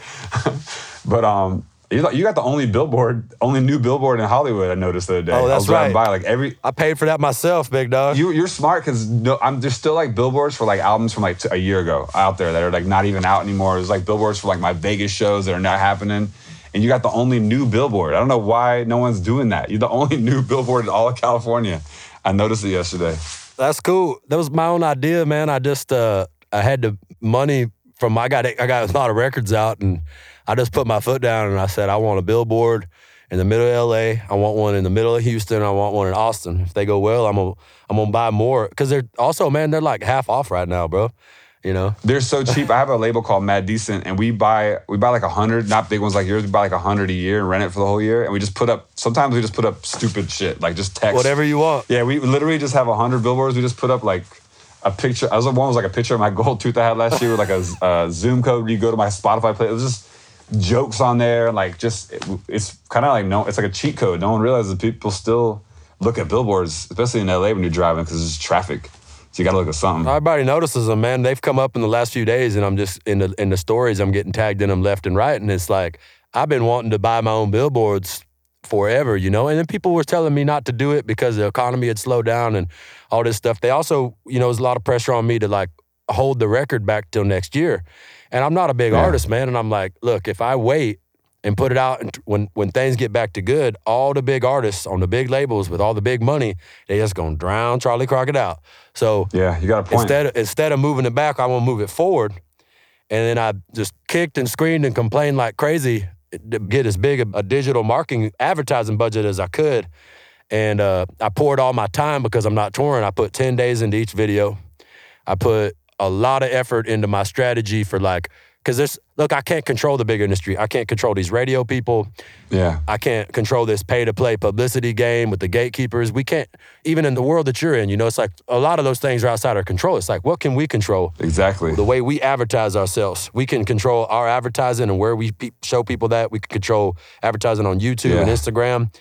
but um. You you got the only billboard, only new billboard in Hollywood. I noticed the other day. Oh, I that's was driving right. by like every I paid for that myself, big dog. you, you're smart because no, I'm there's still like billboards for like albums from like t- a year ago out there that are like not even out anymore. There's like billboards for like my Vegas shows that are not happening, and you got the only new billboard. I don't know why no one's doing that. You're the only new billboard in all of California. I noticed it yesterday. That's cool. That was my own idea, man. I just uh I had the money from I got I got a lot of records out and I just put my foot down and I said I want a billboard in the middle of LA. I want one in the middle of Houston. I want one in Austin. If they go well, I'm gonna I'm gonna buy more because they're also man they're like half off right now, bro. You know. They're so cheap. I have a label called Mad Decent, and we buy we buy like a hundred, not big ones like yours. We buy like a hundred a year and rent it for the whole year. And we just put up. Sometimes we just put up stupid shit like just text Whatever you want. Yeah, we literally just have a hundred billboards. We just put up like a picture. I was one was like a picture of my gold tooth I had last year with like a Zoom code. You go to my Spotify play. It was just jokes on there. Like just it- it's kind of like no, it's like a cheat code. No one realizes people still look at billboards, especially in LA when you're driving because there's traffic. So you got to look at something. Everybody notices them, man. They've come up in the last few days, and I'm just in the in the stories. I'm getting tagged in them left and right, and it's like I've been wanting to buy my own billboards forever, you know. And then people were telling me not to do it because the economy had slowed down and all this stuff. They also, you know, there's a lot of pressure on me to like hold the record back till next year, and I'm not a big Yeah. artist, man. And I'm like, look, if I wait and put it out and when when things get back to good, all the big artists on the big labels with all the big money, they just gonna drown Charley Crockett out. So yeah, you got a point. instead of, instead of moving it back, I want to move it forward. And then I just kicked and screamed and complained like crazy to get as big a, a digital marketing advertising budget as I could. And uh, I poured all my time because I'm not touring. I put 10 days into each video. I put a lot of effort into my strategy for like because there's look, I can't control the big industry. I can't control these radio people. Yeah. I can't control this pay to play publicity game with the gatekeepers. We can't even in the world that you're in, you know, it's like a lot of those things are outside our control. It's like what can we control? Exactly. The way we advertise ourselves. We can control our advertising and where we pe- show people that. We can control advertising on YouTube and Instagram.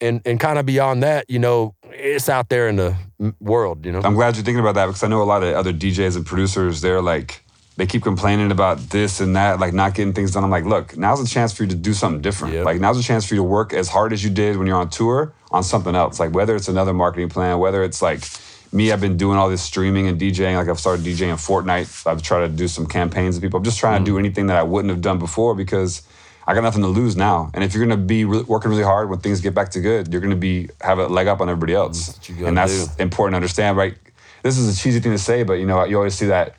And and kind of beyond that, you know, it's out there in the world, you know. I'm glad you're thinking about that because I know a lot of other DJs and producers. They're like, they keep complaining about this and that, like not getting things done. I'm like, look, now's a chance for you to do something different. Yep. Like now's a chance for you to work as hard as you did when you're on tour on something else. Like whether it's another marketing plan, whether it's like me, I've been doing all this streaming and DJing. Like I've started DJing Fortnite. I've tried to do some campaigns with people. I'm just trying to mm. do anything that I wouldn't have done before because I got nothing to lose now. And if you're gonna be re- working really hard when things get back to good, you're gonna be have a leg up on everybody else. what and that's do. important to understand, right? This is a cheesy thing to say, but you know, you always see that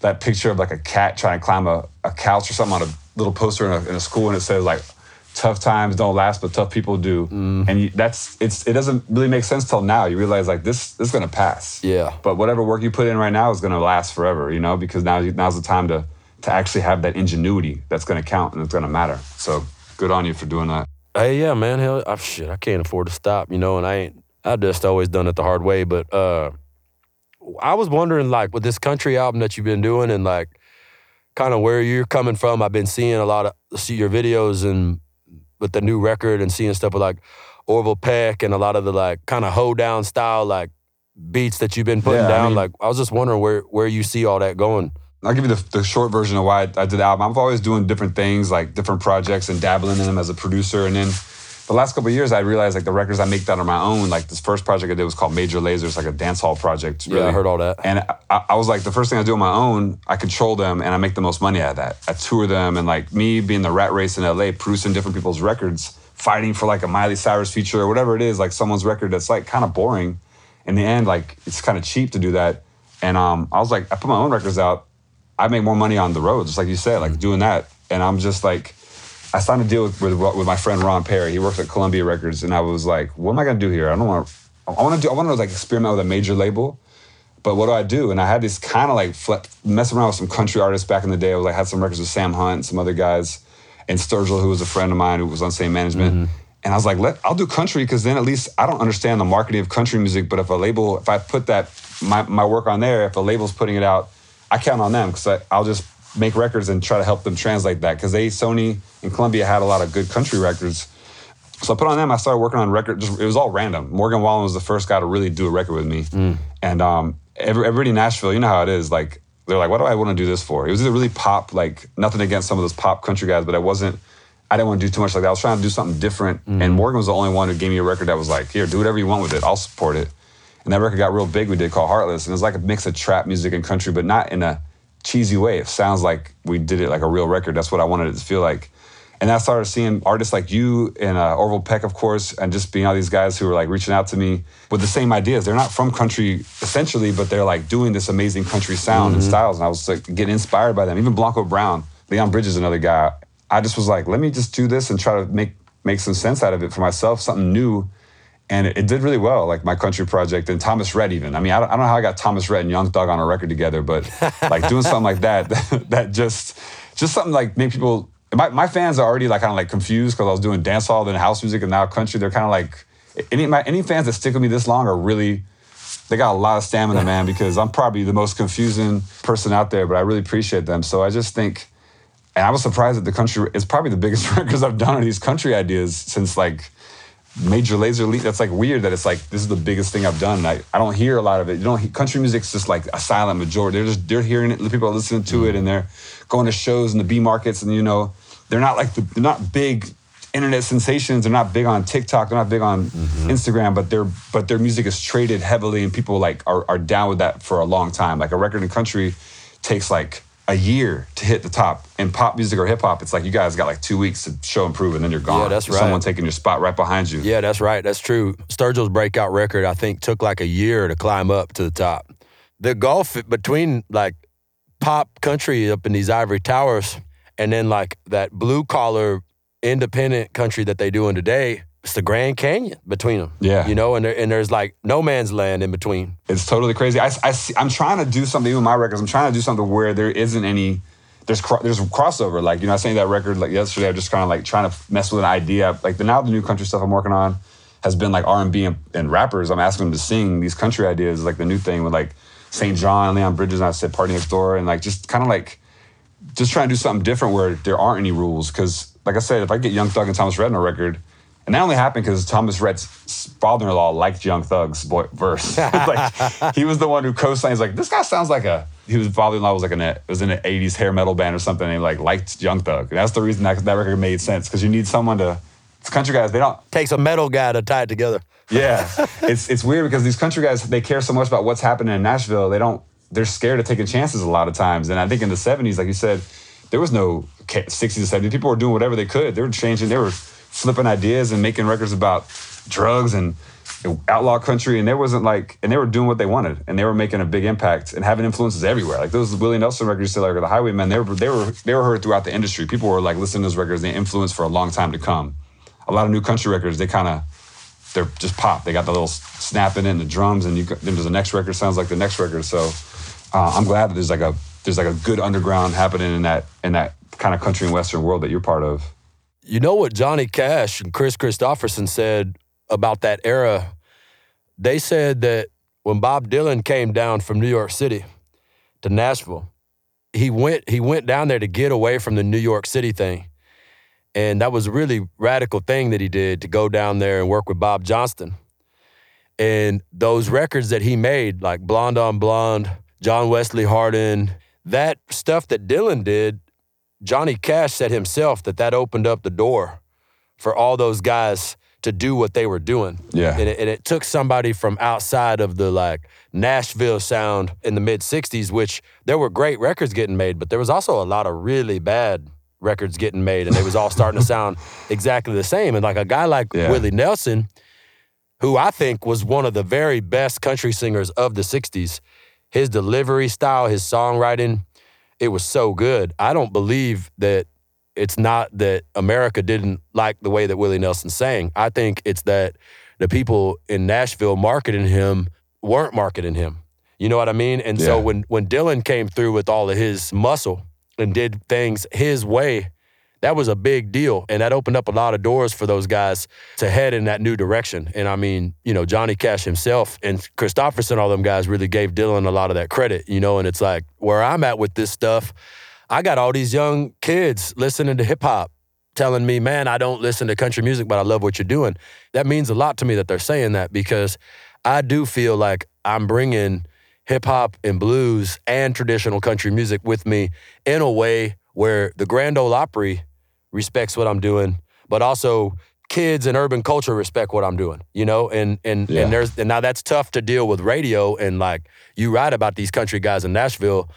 that picture of like a cat trying to climb a, a couch or something on a little poster in a, in a school, and it says like, "Tough times don't last, but tough people do." Mm. And you, that's it's it doesn't really make sense till now. You realize like this this is gonna pass. Yeah. But whatever work you put in right now is gonna last forever. You know, because now now's the time to to actually have that ingenuity that's gonna count and it's gonna matter. So good on you for doing that. Hey, yeah, man. Hell, I, shit, I can't afford to stop, you know, and I ain't. I just always done it the hard way. But uh, I was wondering, like, with this country album that you've been doing, and like, kind of where you're coming from. I've been seeing a lot of see your videos and with the new record, and seeing stuff with like Orville Peck and a lot of the like kind of hoedown style like beats that you've been putting Yeah, I down. mean- like, I was just wondering where where you see all that going. I'll give you the, the short version of why I, I did the album. I'm always doing different things, like different projects and dabbling in them as a producer. And then the last couple of years, I realized like the records I make that on my own, like this first project I did was called Major Lazers, like a dance hall project. Yeah, I heard all that. And I, I was like, the first thing I do on my own, I control them and I make the most money out of that. I tour them and like me being the rat race in LA, producing different people's records, fighting for like a Miley Cyrus feature or whatever it is, like someone's record that's like kind of boring. In the end, like it's kind of cheap to do that. And um, I was like, I put my own records out. I make more money on the road, just like you said, like mm-hmm. doing that. And I'm just like, I signed a deal with, with, with my friend Ron Perry. He works at Columbia Records, and I was like, what am I gonna do here? I don't want. I want to do. I want to like experiment with a major label. But what do I do? And I had this kind of like flip, mess around with some country artists back in the day. I was like, had some records with Sam Hunt and some other guys, and Sturgill, who was a friend of mine who was on same management. Mm-hmm. And I was like, let I'll do country because then at least I don't understand the marketing of country music. But if a label, if I put that my, my work on there, if a label's putting it out, I count on them because I'll just make records and try to help them translate that because they Sony and Columbia had a lot of good country records. So I put on them. I started working on record. Just, it was all random. Morgan Wallen was the first guy to really do a record with me. And um, every, everybody in Nashville, you know how it is. Like they're like, "What do I want to do this for?" It was either really pop, like nothing against some of those pop country guys, but I wasn't. I didn't want to do too much like that. I was trying to do something different. And Morgan was the only one who gave me a record that was like, "Here, do whatever you want with it. I'll support it." And that record got real big. We did called Heartless, and it was like a mix of trap music and country, but not in a cheesy way. It sounds like we did it like a real record. That's what I wanted it to feel like. And I started seeing artists like you and uh, Orville Peck, of course, and just being all these guys who were like reaching out to me with the same ideas. They're not from country essentially, but they're like doing this amazing country sound and styles. And I was like getting inspired by them. Even Blanco Brown, Leon Bridges, another guy. I just was like, let me just do this and try to make make some sense out of it for myself, something new. And it, it did really well, like my country project and Thomas Rhett even. I mean, I don't, I don't know how I got Thomas Rhett and Young Thug on a record together, but like doing something like that, that just just something like make people. My, my fans are already like kind of like confused because I was doing dancehall, then house music, and now country. They're kind of like any my, any fans that stick with me this long are really they got a lot of stamina, man. Because I'm probably the most confusing person out there, but I really appreciate them. So I just think, and I was surprised that the country is probably the biggest records I've done on these country ideas since like Major Lazer League. That's like weird that it's like this is the biggest thing I've done. I, I don't hear a lot of it. You don't hear, country music's just like a silent majority. They're just they're hearing it. People are listening to it, mm. and they're going to shows in the B markets, and you know they're not like the, they're not big internet sensations. They're not big on TikTok. They're not big on mm-hmm. Instagram, but their but their music is traded heavily, and people like are are down with that for a long time. Like a record in country takes like a year to hit the top. In pop music or hip hop, it's like you guys got like two weeks to show and prove, and then you're gone. Yeah, that's right. Someone taking your spot right behind you. Yeah, that's right. That's true. Sturgill's breakout record, I think, took like a year to climb up to the top. The gulf between like pop country up in these ivory towers and then like that blue collar independent country that they do in today it's the Grand Canyon between them. Yeah. You know, and there, and there's like no man's land in between. It's totally crazy. I, I see, I'm trying to do something with my records. I'm trying to do something where there isn't any. There's cro- there's crossover. Like you know, I sang that record like yesterday. I'm just kind of like trying to mess with an idea. Like the now the new country stuff I'm working on has been like R&B and, and rappers. I'm asking them to sing these country ideas. Like the new thing with like SAINt JHN, Leon Bridges, and I said PartyNextDoor, and like just kind of like just trying to do something different where there aren't any rules. Because like I said, if I get Young Thug and Thomas Rhett on a record, and that only happened because Thomas Rhett's father-in-law liked Young Thug's boy, verse. like he was the one who co-signed. He's like, this guy sounds like a. He was father-in-law was like an was in an '80s hair metal band or something. And he like liked Young Thug, and that's the reason that that record made sense because you need someone to. It's country guys. They don't Takes a metal guy to tie it together. yeah, it's it's weird because these country guys they care so much about what's happening in Nashville. They don't. They're scared of taking chances a lot of times. And I think in the '70s, like you said, there was no '60s and '70s. People were doing whatever they could. They were changing. They were flipping ideas and making records about drugs and outlaw country. And there wasn't like, and they were doing what they wanted, and they were making a big impact and having influences everywhere. Like those Willie Nelson records, like the Highwaymen, they were they were they were heard throughout the industry. People were like listening to those records. They influenced for a long time to come. A lot of new country records, they kind of they're just pop. They got the little snapping in the drums, and you then there's the next record sounds like the next record. So uh, I'm glad that there's like a there's like a good underground happening in that in that kind of country and western world that you're part of. You know what Johnny Cash and Kris Kristofferson said about that era? They said that when Bob Dylan came down from New York City to Nashville, he went he went down there to get away from the New York City thing. And that was a really radical thing that he did to go down there and work with Bob Johnston. And those records that he made, like Blonde on Blonde, John Wesley Hardin, that stuff that Dylan did, Johnny Cash said himself that that opened up the door for all those guys to do what they were doing. Yeah. And it, and it took somebody from outside of the like Nashville sound in the mid 60s, which there were great records getting made, but there was also a lot of really bad records getting made and they was all starting to sound exactly the same. And like a guy like Yeah. Willie Nelson, who I think was one of the very best country singers of the 60s, his delivery style, his songwriting, it was so good. I don't believe that it's not that America didn't like the way that Willie Nelson sang. I think it's that the people in Nashville marketing him weren't marketing him. You know what I mean? And so when when Dylan came through with all of his muscle and did things his way, that was a big deal. And that opened up a lot of doors for those guys to head in that new direction. And I mean, you know, Johnny Cash himself and Kristofferson, all them guys really gave Dylan a lot of that credit, you know, and it's like where I'm at with this stuff, I got all these young kids listening to hip hop telling me, man, I don't listen to country music, but I love what you're doing. That means a lot to me that they're saying that because I do feel like I'm bringing hip hop and blues and traditional country music with me in a way where the Grand Ole Opry respects what I'm doing, but also kids and urban culture respect what I'm doing, you know? And and Yeah. and there's and now that's tough to deal with radio and like you write about these country guys in Nashville,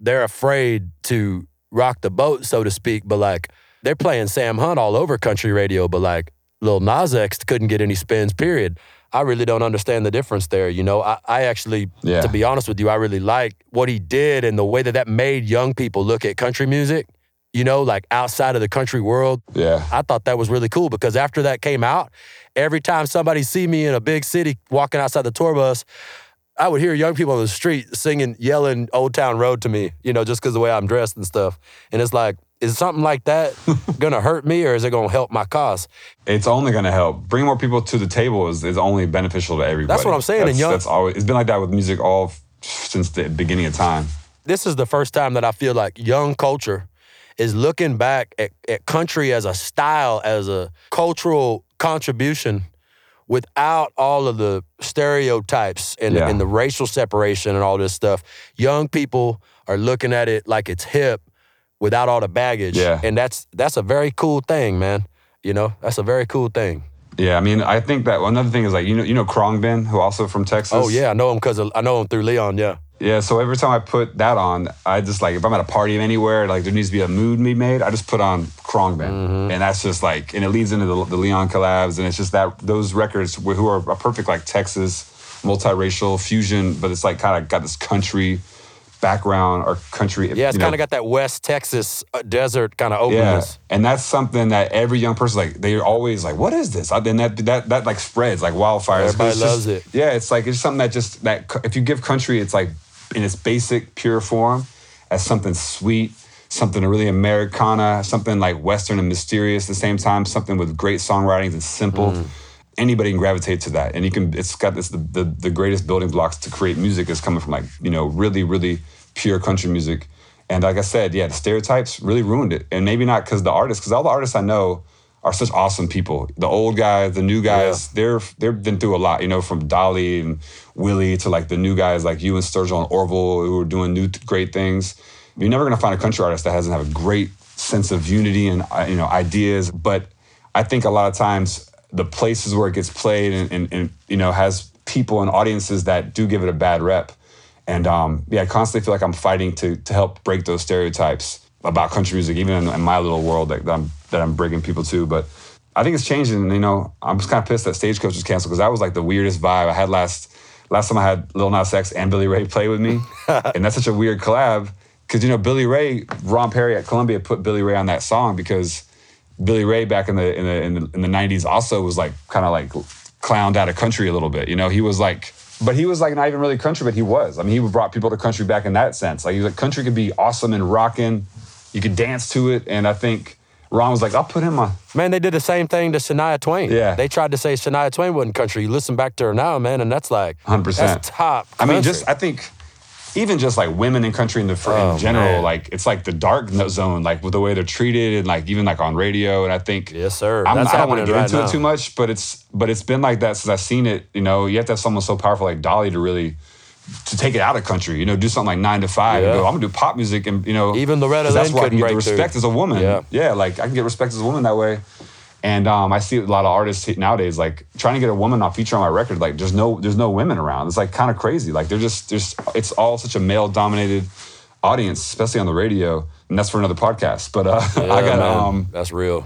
they're afraid to rock the boat, so to speak, but like they're playing Sam Hunt all over country radio, but like Lil Nas X couldn't get any spins, period. I really don't understand the difference there. You know, I, I actually, Yeah. to be honest with you, I really like what he did and the way that that made young people look at country music, you know, like outside of the country world. Yeah. I thought that was really cool because after that came out, every time somebody see me in a big city walking outside the tour bus, I would hear young people on the street singing, yelling Old Town Road to me, you know, just because the way I'm dressed and stuff. And it's like, is something like that gonna hurt me or is it gonna help my cause? It's only going to help. Bring more people to the table is, is only beneficial to everybody. That's what I'm saying, and young- that's always it's been like that with music all since the beginning of time. This is the first time that I feel like young culture is looking back at, at country as a style, as a cultural contribution without all of the stereotypes and, Yeah. and the racial separation and all this stuff. Young people are looking at it like it's hip without all the baggage. Yeah. And that's that's a very cool thing, man. You know, that's a very cool thing. Yeah, I mean, I think that another thing is like you know you know Khruangbin, who also from Texas. Oh yeah, I know him because I know him through Leon. Yeah. Yeah, so every time I put that on, I just like if I'm at a party anywhere, like there needs to be a mood be made, I just put on Khruangbin, Mm-hmm. and that's just like, and it leads into the, the Leon collabs, and it's just that those records who are a perfect like Texas multiracial fusion, but it's like kind of got this country background or country. Yeah, it's kind of got that West Texas uh, desert kind of openness. yeah, and that's something that every young person like they're always like, "What is this?" And that that that like spreads like wildfire. Everybody It's just- loves it. Yeah, it's like it's something that just that if you give country, it's like in its basic pure form as something sweet, something really Americana, something like Western and mysterious at the same time, something with great songwriting and simple. Mm. Anybody can gravitate to that, and you can. It's got this the, the the greatest building blocks to create music is coming from like you know really really pure country music. And like I said, yeah, the stereotypes really ruined it. And maybe not because the artists, because all the artists I know are such awesome people. The old guys, the new guys, they're they've been through a lot. You know, from Dolly and Willie to like the new guys like you and Sturgill and Orville who are doing new great things. You're never gonna find a country artist that doesn't have a great sense of unity and uh, you know ideas. But I think a lot of times the places where it gets played and, and, and you know has people and audiences that do give it a bad rep. And um, yeah, I constantly feel like I'm fighting to to help break those stereotypes about country music, even in, in my little world that, that I'm that I'm breaking people to. But I think it's changing. And You know, I'm just kind of pissed that Stagecoach was canceled because that was like the weirdest vibe I had last last time I had Lil Nas X and Billy Ray play with me, and that's such a weird collab. Because you know Billy Ray, Ron Perry at Columbia put Billy Ray on that song because Billy Ray back in the in the in the, in the 90s also was like kind of like clowned out of country a little bit. You know, he was like, but he was like not even really country, but he was. I mean, he brought people to country back in that sense. Like, he was like country could be awesome and rocking. You could dance to it, and I think Ron was like, I'll put him on. Man, they did the same thing to Shania Twain. Yeah. They tried to say Shania Twain wasn't country. You listen back to her now, man, and that's like 100%. That's top. I mean, just I think even just like women in country in the Oh, in general, man. like it's like the dark zone, like with the way they're treated, and like even like on radio. And I think yes, sir. I'm, That's I don't want to get right into now. it too much, but it's but it's been like that since I've seen it. You know, you have to have someone so powerful like Dolly to really to take it out of country. You know, do something like nine to five. And Yeah. go, I'm gonna do pop music, and you know, Even Loretta 'cause that's Lynn where I can get the break through. respect as a woman. Yeah. yeah, like I can get respect as a woman that way. And um, I see a lot of artists nowadays like trying to get a woman on feature on my record. Like there's no there's no women around. It's like kind of crazy. Like they're just there's it's all such a male dominated audience, especially on the radio. And that's for another podcast. But uh, Yeah, I got man. um that's real.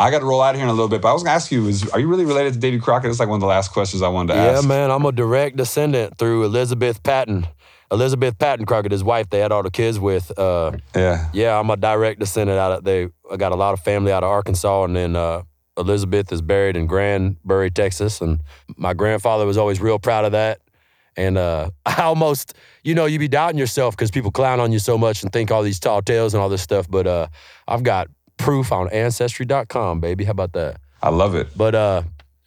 I got to roll out here in a little bit. But I was gonna ask you is are you really related to Davy Crockett? It's like one of the last questions I wanted to Yeah, ask. Yeah, man, I'm a direct descendant through Elizabeth Patton. Elizabeth Patton Crockett, his wife, they had all the kids with. Uh, Yeah. yeah, I'm a direct descendant out of they. I got a lot of family out of Arkansas, and then uh, Elizabeth is buried in Granbury, Texas, and my grandfather was always real proud of that. And uh, I almost, you know, you be doubting yourself because people clown on you so much and think all these tall tales and all this stuff. But uh, I've got proof on Ancestry.com, baby. How about that? I love it. But uh,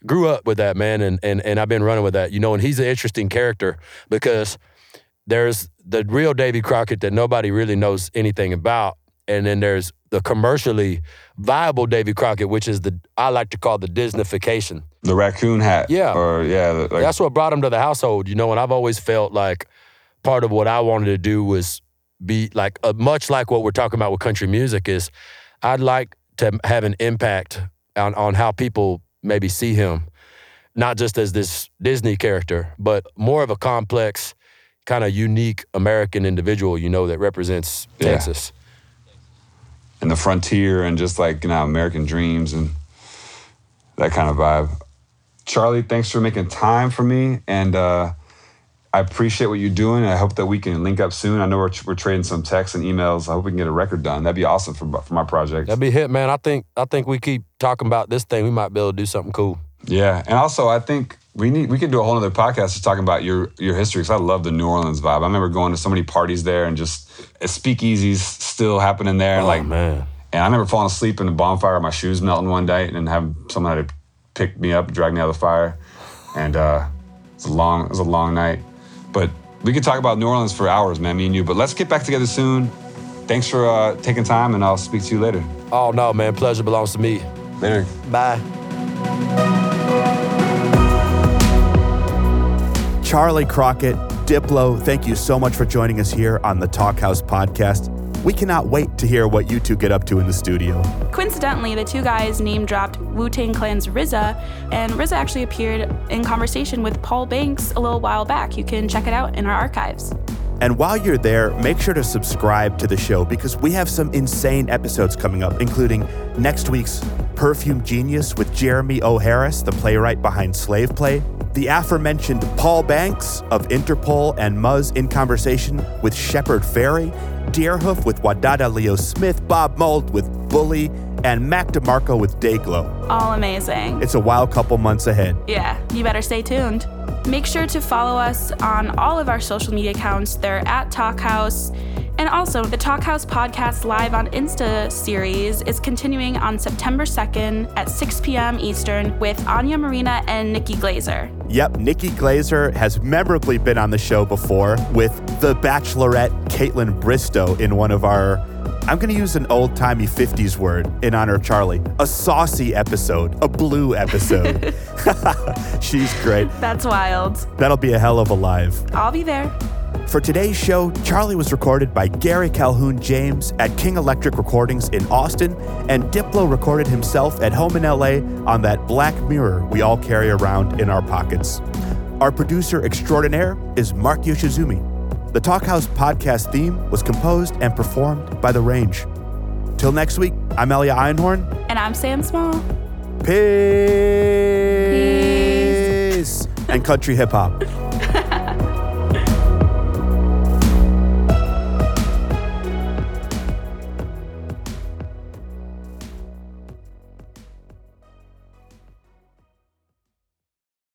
grew up with that man, and and and I've been running with that. You know, and he's an interesting character because there's the real Davy Crockett that nobody really knows anything about, and then there's the commercially viable Davy Crockett, which is the I like to call the Disneyfication. The raccoon hat. Yeah. Or yeah. Like, That's what brought him to the household, you know. And I've always felt like part of what I wanted to do was be like uh, much like what we're talking about with country music is I'd like to have an impact on on how people maybe see him, not just as this Disney character, but more of a complex, kind of unique American individual, you know, that represents Yeah. Texas. and the frontier and just like you know American dreams and that kind of vibe. Charley, thanks for making time for me, and uh, I appreciate what you're doing. I hope that we can link up soon. I know we're, we're trading some texts and emails. I hope we can get a record done. That'd be awesome for for my project. That'd be hit, man. I think I think we keep talking about this thing. We might be able to do something cool. Yeah, and also I think we need we could do a whole other podcast just talking about your your history because I love the New Orleans vibe. I remember going to so many parties there and just uh, speakeasies still happening there. Oh, like man. And I remember falling asleep in the bonfire, my shoes melting one night, and having someone had to pick me up, drag me out of the fire. And uh, it's a long, it was a long night. But we could talk about New Orleans for hours, man, me and you. But let's get back together soon. Thanks for uh, taking time, and I'll speak to you later. Oh no, man. Pleasure belongs to me. Later. Bye. Charley Crockett, Diplo, thank you so much for joining us here on the Talkhouse podcast. We cannot wait to hear what you two get up to in the studio. Coincidentally, the two guys name dropped Wu Tang Clan's RZA, and RZA actually appeared in conversation with Paul Banks a little while back. You can check it out in our archives. And while you're there, make sure to subscribe to the show because we have some insane episodes coming up, including next week's Perfume Genius with Jeremy O. Harris, the playwright behind Slave Play, The aforementioned Paul Banks of Interpol and Muzz in conversation with Shepard Fairey, Deerhoof with Wadada Leo Smith, Bob Mould with Bully, and Mac DeMarco with Dayglow. All amazing. It's a wild couple months ahead. Yeah, you better stay tuned. Make sure to follow us on all of our social media accounts. They're at Talkhouse. And also, the Talkhouse Podcast Live on Insta series is continuing on September 2nd at 6 p.m. Eastern with Anya Marina and Nikki Glazer. Yep, Nikki Glazer has memorably been on the show before with the Bachelorette Kaitlyn Bristowe in one of our I'm going to use an old timey 50s word in honor of Charley. A saucy episode, a blue episode. She's great. That's wild. That'll be a hell of a live. I'll be there. For today's show, Charley was recorded by Gary Calhoun James at King Electric Recordings in Austin, and Diplo recorded himself at home in LA on that black mirror we all carry around in our pockets. Our producer extraordinaire is Mark Yoshizumi. The Talkhouse podcast theme was composed and performed by The Range. Till next week, I'm Elia Einhorn. And I'm Sam Small. Peace. Peace. and country hip hop.